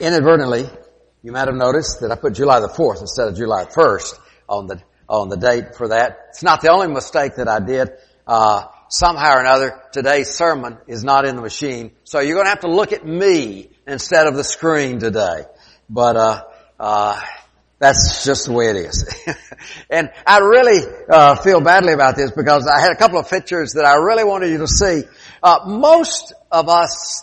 inadvertently, you might have noticed that I put July the 4th instead of July 1st on the, on the date for that. It's not the only mistake that I did. Uh, somehow or another, today's sermon is not in the machine. So you're going to have to look at me instead of the screen today. But, uh, uh, that's just the way it is. and I really uh, feel badly about this because I had a couple of pictures that I really wanted you to see. Uh, most of us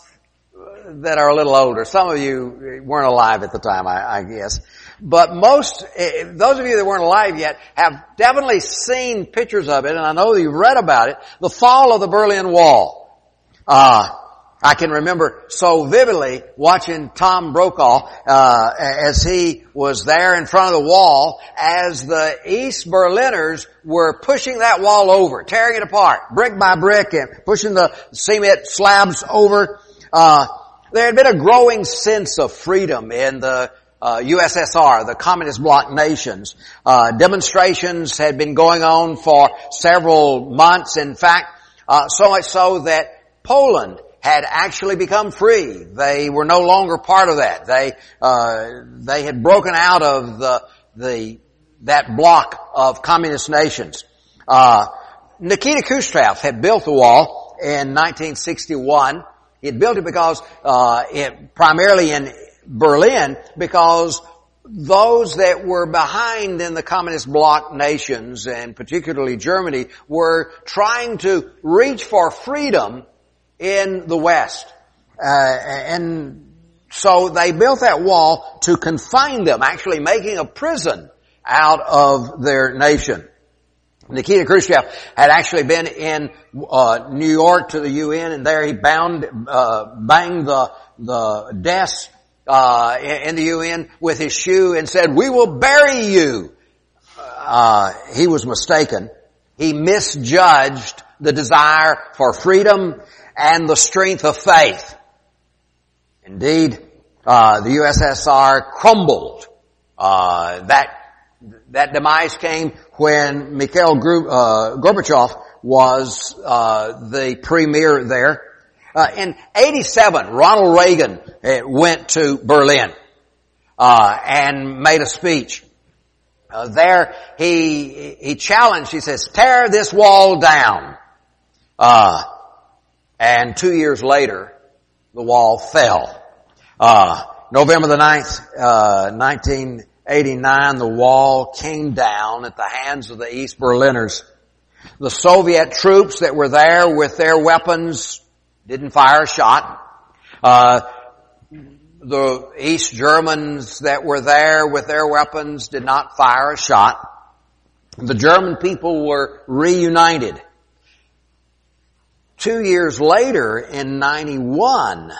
that are a little older, some of you weren't alive at the time, I, I guess, but most, eh, those of you that weren't alive yet have definitely seen pictures of it, and I know you've read about it, the fall of the Berlin Wall. Uh, I can remember so vividly watching Tom Brokaw uh, as he was there in front of the wall as the East Berliners were pushing that wall over, tearing it apart, brick by brick, and pushing the cement slabs over. Uh, there had been a growing sense of freedom in the uh, USSR, the communist bloc nations. Uh, demonstrations had been going on for several months. In fact, uh, so much so that Poland had actually become free. They were no longer part of that. They uh, they had broken out of the the that block of communist nations. Uh, Nikita Khrushchev had built the wall in 1961. Had built it because uh, it, primarily in Berlin because those that were behind in the communist bloc nations and particularly Germany were trying to reach for freedom in the West. Uh, and so they built that wall to confine them, actually making a prison out of their nation. Nikita Khrushchev had actually been in uh, New York to the UN, and there he bound, uh, banged the the desk uh, in the UN with his shoe and said, "We will bury you." Uh, he was mistaken. He misjudged the desire for freedom and the strength of faith. Indeed, uh, the USSR crumbled. Uh, that that demise came when Mikhail uh, Gorbachev was uh, the premier there. Uh, in 87, Ronald Reagan uh, went to Berlin uh, and made a speech. Uh, there he he challenged. He says, "Tear this wall down." and two years later, the wall fell. November the 9th, 19- 89, the wall came down at the hands of the East Berliners. The Soviet troops that were there with their weapons didn't fire a shot. Uh, the East Germans that were there with their weapons did not fire a shot. The German people were reunited. Two years later, in 91,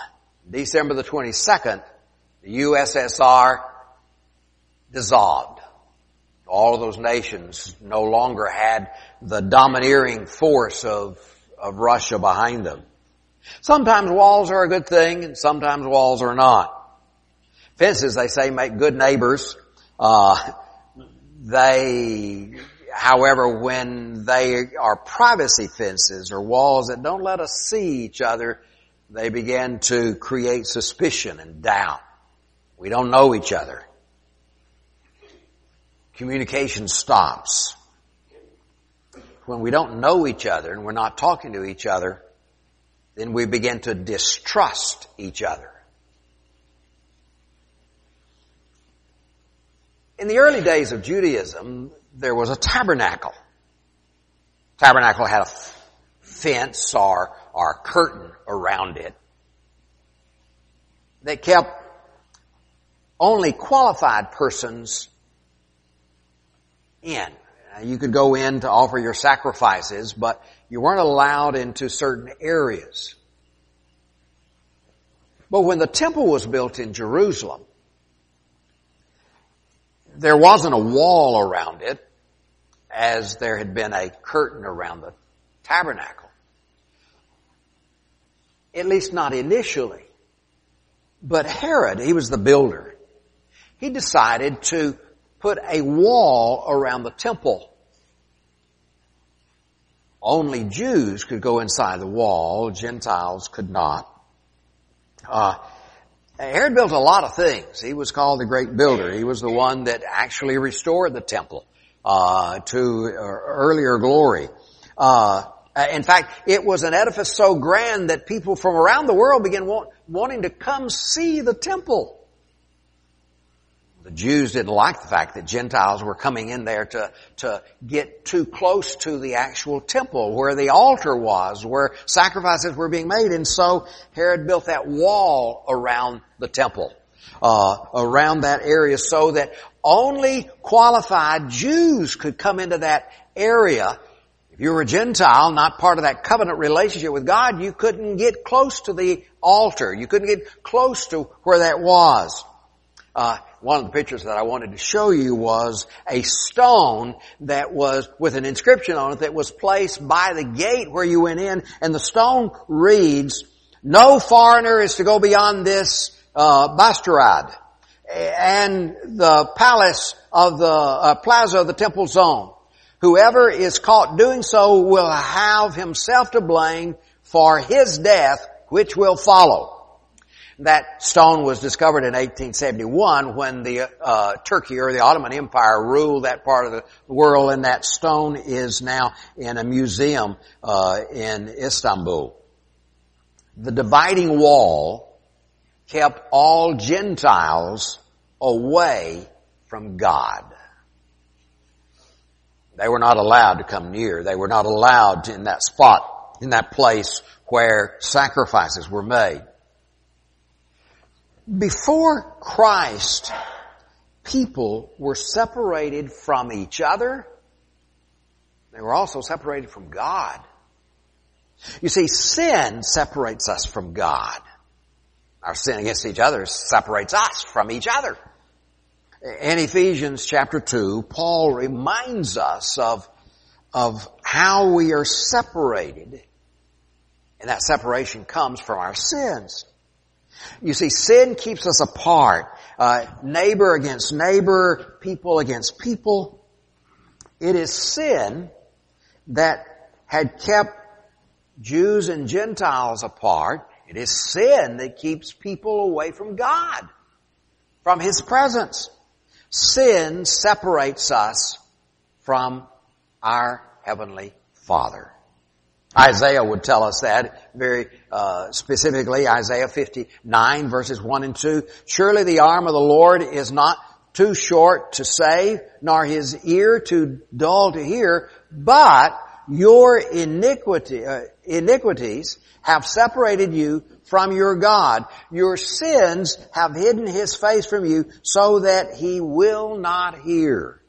December the 22nd, the USSR dissolved. All of those nations no longer had the domineering force of, of Russia behind them. Sometimes walls are a good thing and sometimes walls are not. Fences, they say, make good neighbors. Uh, they However, when they are privacy fences or walls that don't let us see each other, they begin to create suspicion and doubt. We don't know each other. Communication stops. When we don't know each other and we're not talking to each other, then we begin to distrust each other. In the early days of Judaism, there was a tabernacle. Tabernacle had a fence or, or curtain around it that kept only qualified persons in. You could go in to offer your sacrifices, but you weren't allowed into certain areas. But when the temple was built in Jerusalem, there wasn't a wall around it as there had been a curtain around the tabernacle. At least not initially. But Herod, he was the builder. He decided to put a wall around the temple. Only Jews could go inside the wall, Gentiles could not. Uh, Herod built a lot of things. He was called the great builder. He was the one that actually restored the temple uh, to earlier glory. Uh, in fact, it was an edifice so grand that people from around the world began want, wanting to come see the temple. The Jews didn't like the fact that Gentiles were coming in there to, to get too close to the actual temple where the altar was, where sacrifices were being made. And so Herod built that wall around the temple, uh, around that area so that only qualified Jews could come into that area. If you were a Gentile, not part of that covenant relationship with God, you couldn't get close to the altar. You couldn't get close to where that was. Uh, one of the pictures that I wanted to show you was a stone that was with an inscription on it that was placed by the gate where you went in, and the stone reads, "No foreigner is to go beyond this uh, balustrade." And the palace of the uh, plaza of the temple zone. Whoever is caught doing so will have himself to blame for his death, which will follow. That stone was discovered in 1871 when the uh, Turkey or the Ottoman Empire ruled that part of the world, and that stone is now in a museum uh, in Istanbul. The dividing wall kept all Gentiles away from God. They were not allowed to come near. They were not allowed in that spot, in that place where sacrifices were made. Before Christ, people were separated from each other. They were also separated from God. You see, sin separates us from God. Our sin against each other separates us from each other. In Ephesians chapter 2, Paul reminds us of, of how we are separated. And that separation comes from our sins. You see, sin keeps us apart. Uh, neighbor against neighbor, people against people. It is sin that had kept Jews and Gentiles apart. It is sin that keeps people away from God, from His presence. Sin separates us from our Heavenly Father. Isaiah would tell us that very uh, specifically. Isaiah 59 verses 1 and 2. Surely the arm of the Lord is not too short to save, nor his ear too dull to hear, but your iniquity, uh, iniquities have separated you from your God. Your sins have hidden his face from you so that he will not hear.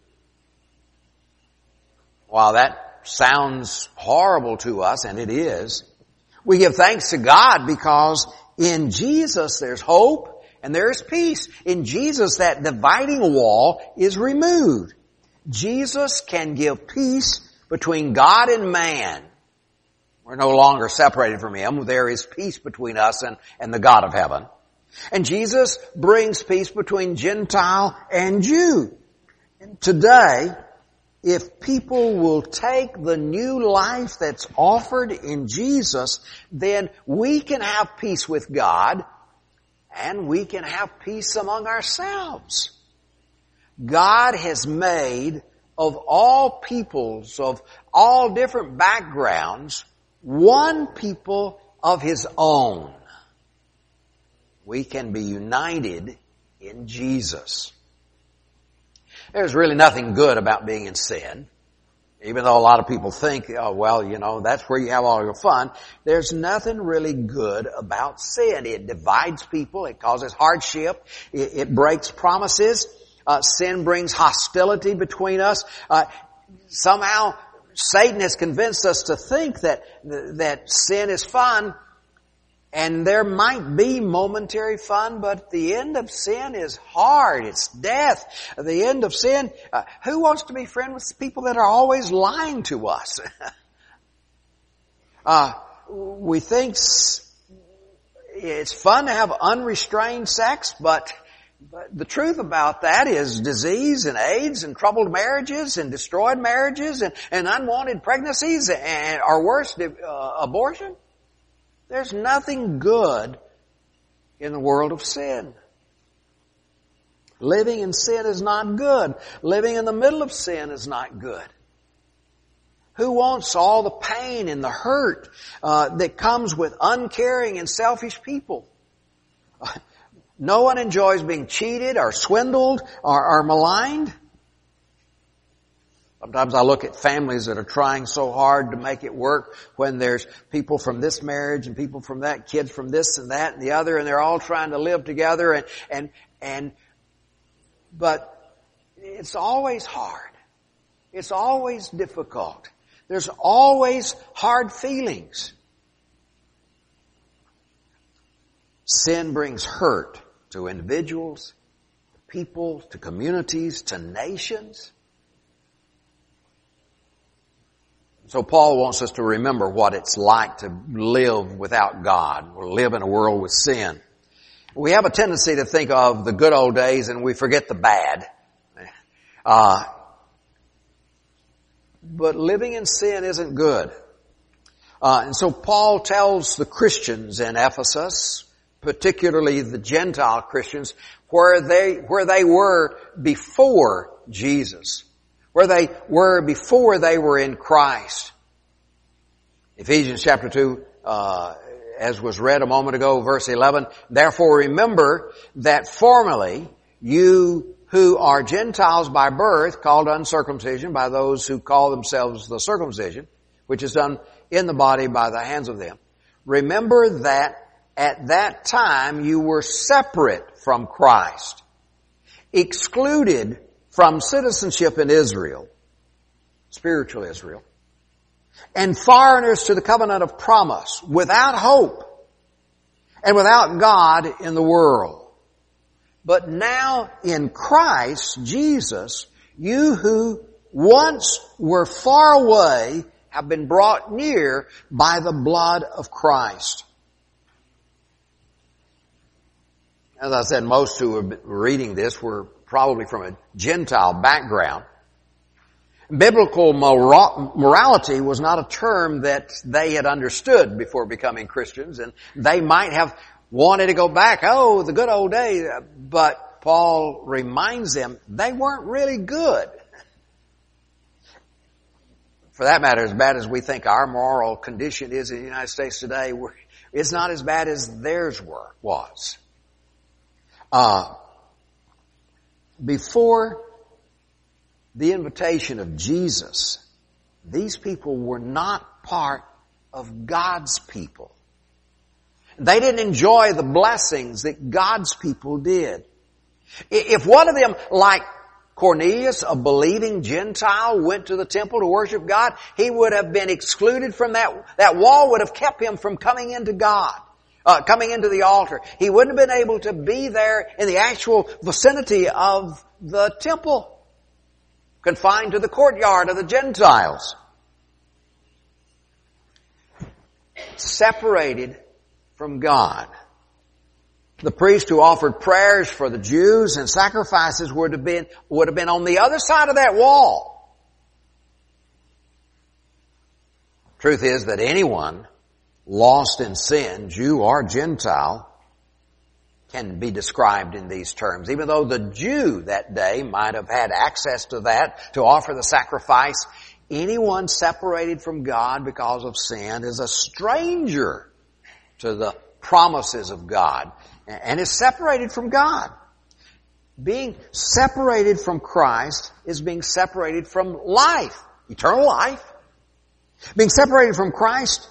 While that sounds horrible to us, and it is, we give thanks to God because in Jesus there's hope and there's peace. In Jesus that dividing wall is removed. Jesus can give peace between God and man. We're no longer separated from Him. There is peace between us and, and the God of heaven. And Jesus brings peace between Gentile and Jew. And today, if people will take the new life that's offered in Jesus, then we can have peace with God and we can have peace among ourselves. God has made of all peoples, of all different backgrounds, one people of His own. We can be united in Jesus. There's really nothing good about being in sin. Even though a lot of people think, oh well, you know, that's where you have all your fun. There's nothing really good about sin. It divides people. It causes hardship. It, it breaks promises. Uh, sin brings hostility between us. Uh, somehow Satan has convinced us to think that, that sin is fun and there might be momentary fun, but the end of sin is hard. It's death. The end of sin, uh, who wants to be friends with people that are always lying to us? uh, we think it's fun to have unrestrained sex, but, but the truth about that is disease and AIDS and troubled marriages and destroyed marriages and, and unwanted pregnancies and, or worse, uh, abortion. There's nothing good in the world of sin. Living in sin is not good. Living in the middle of sin is not good. Who wants all the pain and the hurt uh, that comes with uncaring and selfish people? No one enjoys being cheated or swindled or, or maligned. Sometimes I look at families that are trying so hard to make it work when there's people from this marriage and people from that, kids from this and that and the other, and they're all trying to live together and, and, and, but it's always hard. It's always difficult. There's always hard feelings. Sin brings hurt to individuals, to people, to communities, to nations. So Paul wants us to remember what it's like to live without God, or live in a world with sin. We have a tendency to think of the good old days and we forget the bad. Uh, but living in sin isn't good. Uh, and so Paul tells the Christians in Ephesus, particularly the Gentile Christians, where they, where they were before Jesus where they were before they were in Christ. Ephesians chapter 2, uh, as was read a moment ago, verse 11, therefore remember that formerly you who are Gentiles by birth, called uncircumcision by those who call themselves the circumcision, which is done in the body by the hands of them. Remember that at that time you were separate from Christ, excluded from citizenship in Israel, spiritual Israel, and foreigners to the covenant of promise, without hope and without God in the world. But now in Christ Jesus, you who once were far away have been brought near by the blood of Christ. As I said, most who are reading this were probably from a Gentile background. Biblical morality was not a term that they had understood before becoming Christians, and they might have wanted to go back, oh, the good old days, but Paul reminds them they weren't really good. For that matter, as bad as we think our moral condition is in the United States today, it's not as bad as theirs were, was. Uh, before the invitation of Jesus, these people were not part of God's people. They didn't enjoy the blessings that God's people did. If one of them, like Cornelius, a believing Gentile, went to the temple to worship God, he would have been excluded from that, that wall would have kept him from coming into God uh, coming into the altar. He wouldn't have been able to be there in the actual vicinity of the temple, confined to the courtyard of the Gentiles. Separated from God. The priest who offered prayers for the Jews and sacrifices would have been, would have been on the other side of that wall. Truth is that anyone lost in sin, Jew or Gentile, can be described in these terms. Even though the Jew that day might have had access to that to offer the sacrifice, anyone separated from God because of sin is a stranger to the promises of God and is separated from God. Being separated from Christ is being separated from life, eternal life. Being separated from Christ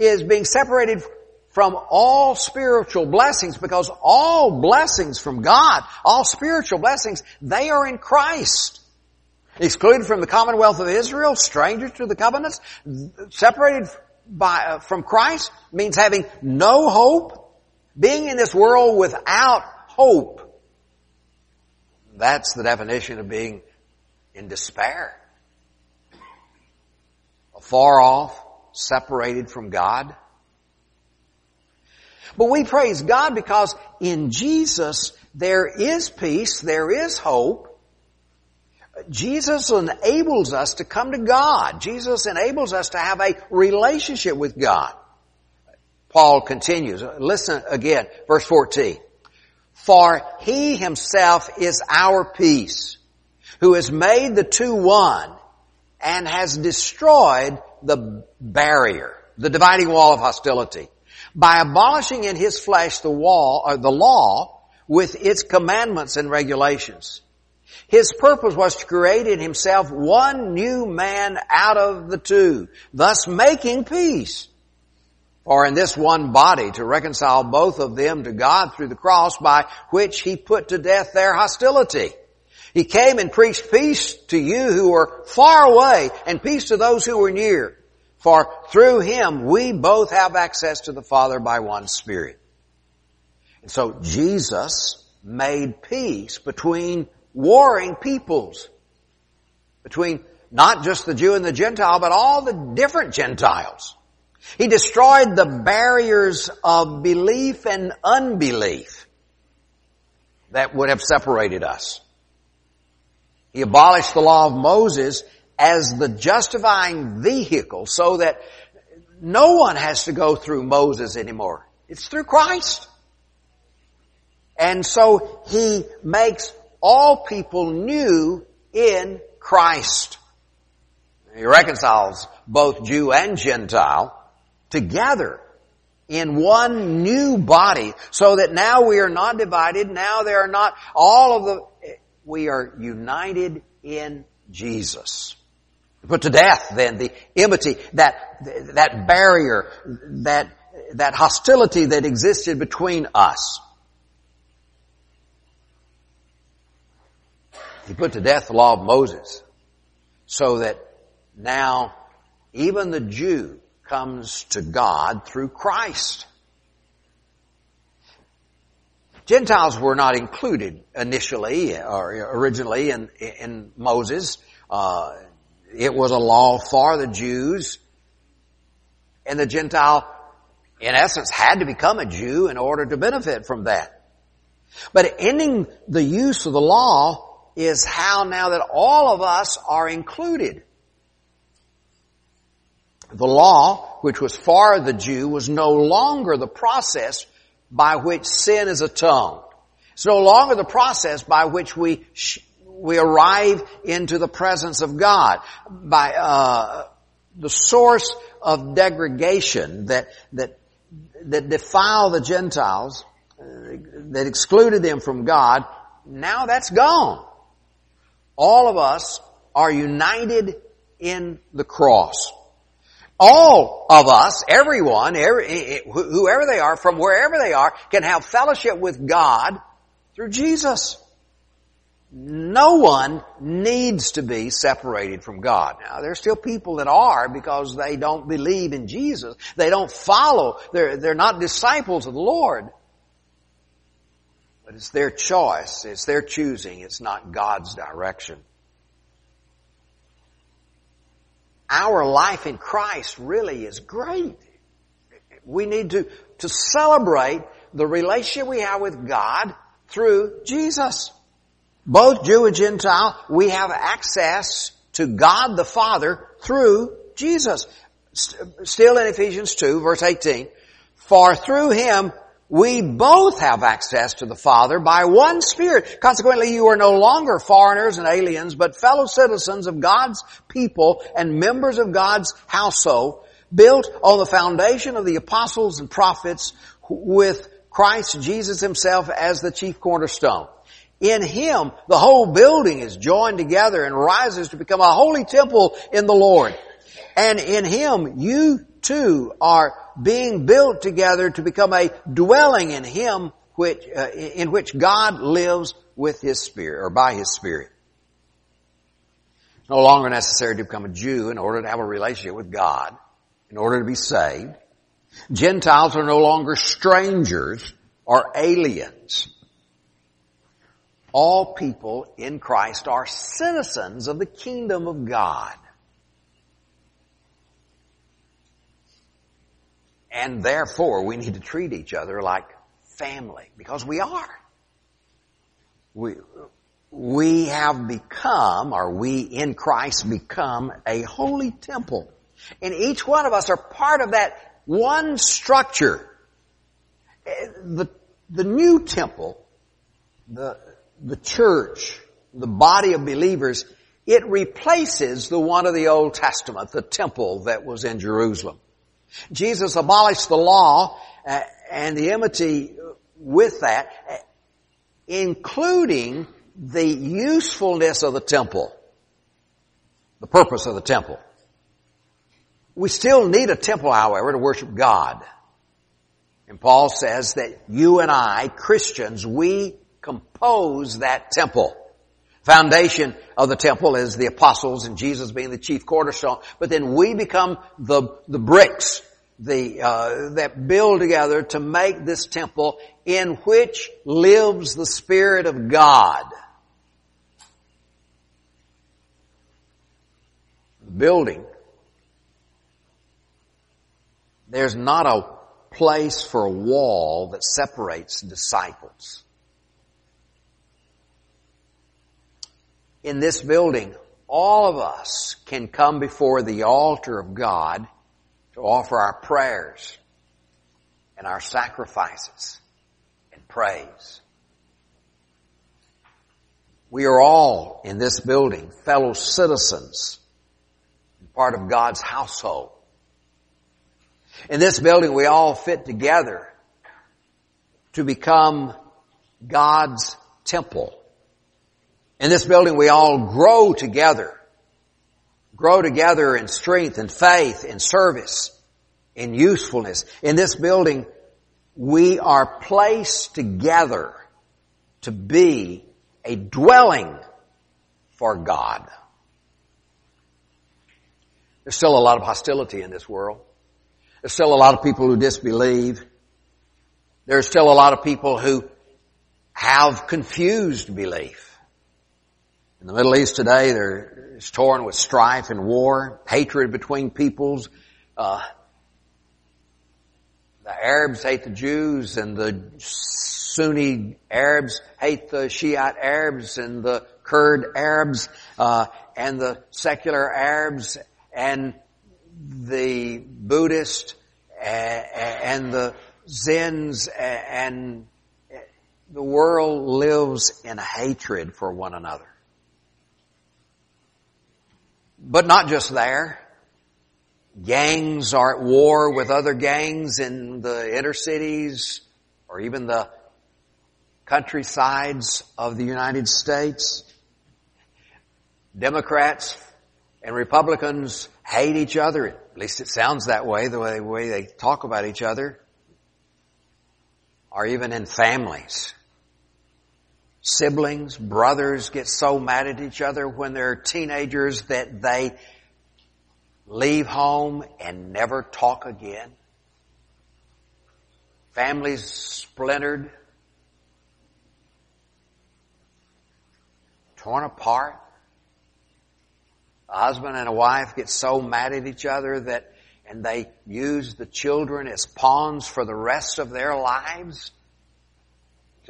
is being separated from all spiritual blessings because all blessings from God, all spiritual blessings, they are in Christ. Excluded from the commonwealth of Israel, strangers to the covenants, separated by, uh, from Christ means having no hope, being in this world without hope. That's the definition of being in despair. Far off, separated from God. But we praise God because in Jesus there is peace, there is hope. Jesus enables us to come to God. Jesus enables us to have a relationship with God. Paul continues. Listen again, verse 14. For he himself is our peace, who has made the two one and has destroyed the barrier, the dividing wall of hostility, by abolishing in his flesh the wall, or the law, with its commandments and regulations. His purpose was to create in himself one new man out of the two, thus making peace or in this one body to reconcile both of them to God through the cross by which he put to death their hostility. He came and preached peace to you who were far away and peace to those who were near. For through him we both have access to the Father by one Spirit. And so Jesus made peace between warring peoples. Between not just the Jew and the Gentile, but all the different Gentiles. He destroyed the barriers of belief and unbelief that would have separated us. He abolished the law of Moses as the justifying vehicle so that no one has to go through Moses anymore. It's through Christ. And so he makes all people new in Christ. He reconciles both Jew and Gentile together in one new body so that now we are not divided. Now there are not all of the, we are united in Jesus. Put to death then the enmity, that, that barrier, that, that hostility that existed between us. He put to death the law of Moses so that now even the Jew comes to God through Christ. Gentiles were not included initially or originally in, in Moses. Uh, it was a law for the Jews. And the Gentile, in essence, had to become a Jew in order to benefit from that. But ending the use of the law is how now that all of us are included. The law, which was for the Jew, was no longer the process by which sin is atoned. It's no longer the process by which we we arrive into the presence of God by uh, the source of degradation that that that defile the Gentiles, uh, that excluded them from God. Now that's gone. All of us are united in the cross all of us, everyone, every, eh, eh, whoever they are, from wherever they are, can have fellowship with God through Jesus. No one needs to be separated from God. Now, there's still people that are because they don't believe in Jesus. They don't follow. They're, they're not disciples of the Lord. But it's their choice. It's their choosing. It's not God's direction. Our life in Christ really is great. We need to, to celebrate the relationship we have with God through Jesus. Both Jew and Gentile, we have access to God the Father through Jesus. Still in Ephesians 2 verse 18, for through Him we both have access to the Father by one Spirit. Consequently, you are no longer foreigners and aliens, but fellow citizens of God's people and members of God's household, built on the foundation of the apostles and prophets with Christ Jesus himself as the chief cornerstone. In Him, the whole building is joined together and rises to become a holy temple in the Lord. And in Him, you too are being built together to become a dwelling in Him which, uh, in which God lives with His Spirit, or by His Spirit. No longer necessary to become a Jew in order to have a relationship with God, in order to be saved. Gentiles are no longer strangers or aliens. All people in Christ are citizens of the kingdom of God. And therefore, we need to treat each other like family because we are. We, we have become, or we in Christ become a holy temple. And each one of us are part of that one structure. Eh, the, the new temple, the, the church, the body of believers, it replaces the one of the Old Testament, the temple that was in Jerusalem. Jesus abolished the law uh, and the enmity with that, including the usefulness of the temple, the purpose of the temple. We still need a temple, however, to worship God. And Paul says that you and I, Christians, we compose that temple. Foundation of the temple is the apostles and Jesus being the chief cornerstone. But then we become the, the bricks, the, uh, that build together to make this temple in which lives the Spirit of God. Building. There's not a place for a wall that separates disciples. In this building, all of us can come before the altar of God to offer our prayers and our sacrifices and praise. We are all in this building fellow citizens, part of God's household. In this building we all fit together to become God's temple. In this building we all grow together. Grow together in strength and faith, in service, in usefulness. In this building we are placed together to be a dwelling for God. There's still a lot of hostility in this world. There's still a lot of people who disbelieve. There's still a lot of people who have confused belief. In the Middle East today, there is torn with strife and war, hatred between peoples. Uh, the Arabs hate the Jews, and the Sunni Arabs hate the Shiite Arabs, and the Kurd Arabs, uh, and the secular Arabs, and the Buddhist, and the Zens, and the world lives in hatred for one another. But not just there. Gangs are at war with other gangs in the inner cities or even the countrysides of the United States. Democrats and Republicans hate each other. At least it sounds that way, the way, the way they talk about each other. Or even in families. Siblings, brothers get so mad at each other when they're teenagers that they leave home and never talk again. Families splintered, torn apart. A husband and a wife get so mad at each other that, and they use the children as pawns for the rest of their lives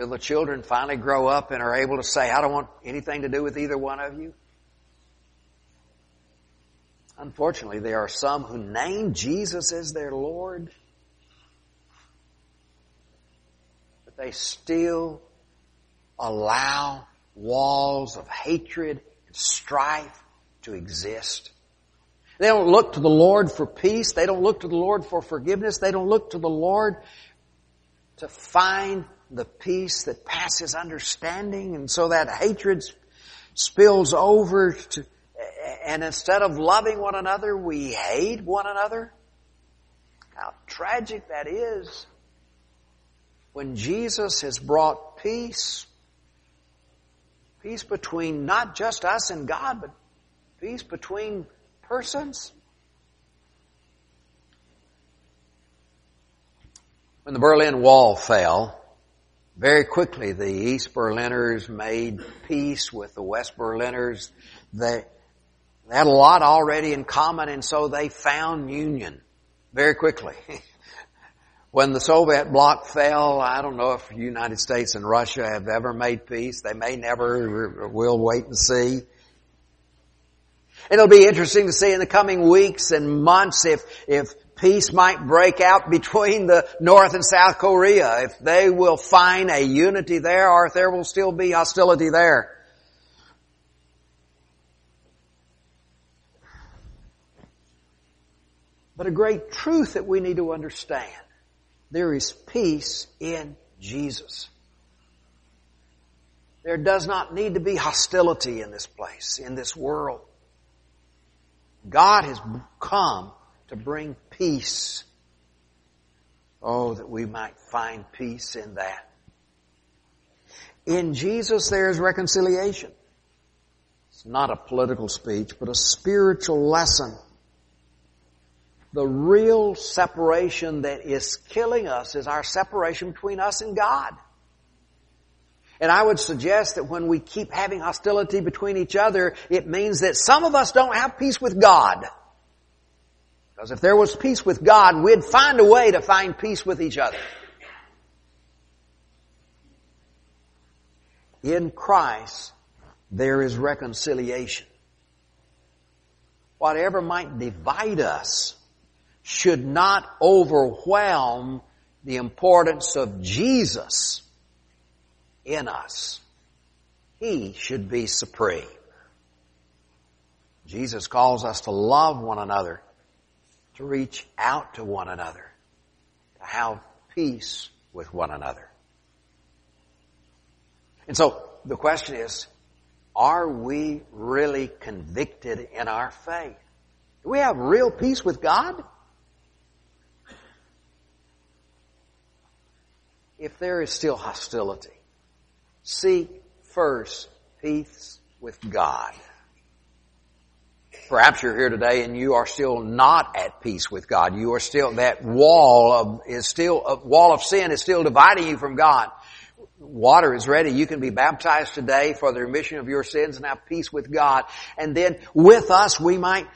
till the children finally grow up and are able to say, I don't want anything to do with either one of you? Unfortunately, there are some who name Jesus as their Lord, but they still allow walls of hatred and strife to exist. They don't look to the Lord for peace. They don't look to the Lord for forgiveness. They don't look to the Lord to find the peace that passes understanding and so that hatred spills over to, and instead of loving one another, we hate one another. How tragic that is when Jesus has brought peace, peace between not just us and God, but peace between persons. When the Berlin Wall fell, very quickly, the East Berliners made peace with the West Berliners. They, they had a lot already in common and so they found union very quickly. when the Soviet bloc fell, I don't know if the United States and Russia have ever made peace. They may never. We'll wait and see. It'll be interesting to see in the coming weeks and months if, if peace might break out between the North and South Korea, if they will find a unity there or if there will still be hostility there. But a great truth that we need to understand. There is peace in Jesus. There does not need to be hostility in this place, in this world. God has come to bring peace. Oh, that we might find peace in that. In Jesus there is reconciliation. It's not a political speech, but a spiritual lesson. The real separation that is killing us is our separation between us and God. And I would suggest that when we keep having hostility between each other, it means that some of us don't have peace with God. Because if there was peace with God, we'd find a way to find peace with each other. In Christ, there is reconciliation. Whatever might divide us should not overwhelm the importance of Jesus in us. He should be supreme. Jesus calls us to love one another, to reach out to one another, to have peace with one another. And so the question is, are we really convicted in our faith? Do we have real peace with God? If there is still hostility, Seek first peace with God. Perhaps you're here today and you are still not at peace with God. You are still, that wall of, is still, a wall of sin is still dividing you from God. Water is ready. You can be baptized today for the remission of your sins and have peace with God. And then with us, we might,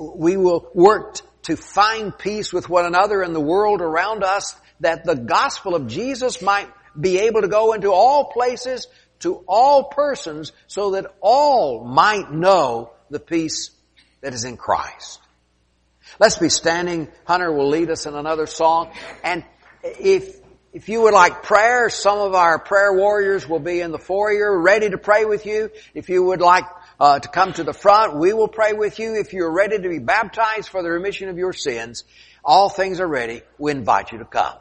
we will work to find peace with one another and the world around us that the gospel of Jesus might be able to go into all places to all persons so that all might know the peace that is in Christ. Let's be standing. Hunter will lead us in another song. And if, if you would like prayer, some of our prayer warriors will be in the foyer ready to pray with you. If you would like uh, to come to the front, we will pray with you. If you're ready to be baptized for the remission of your sins, all things are ready. We invite you to come.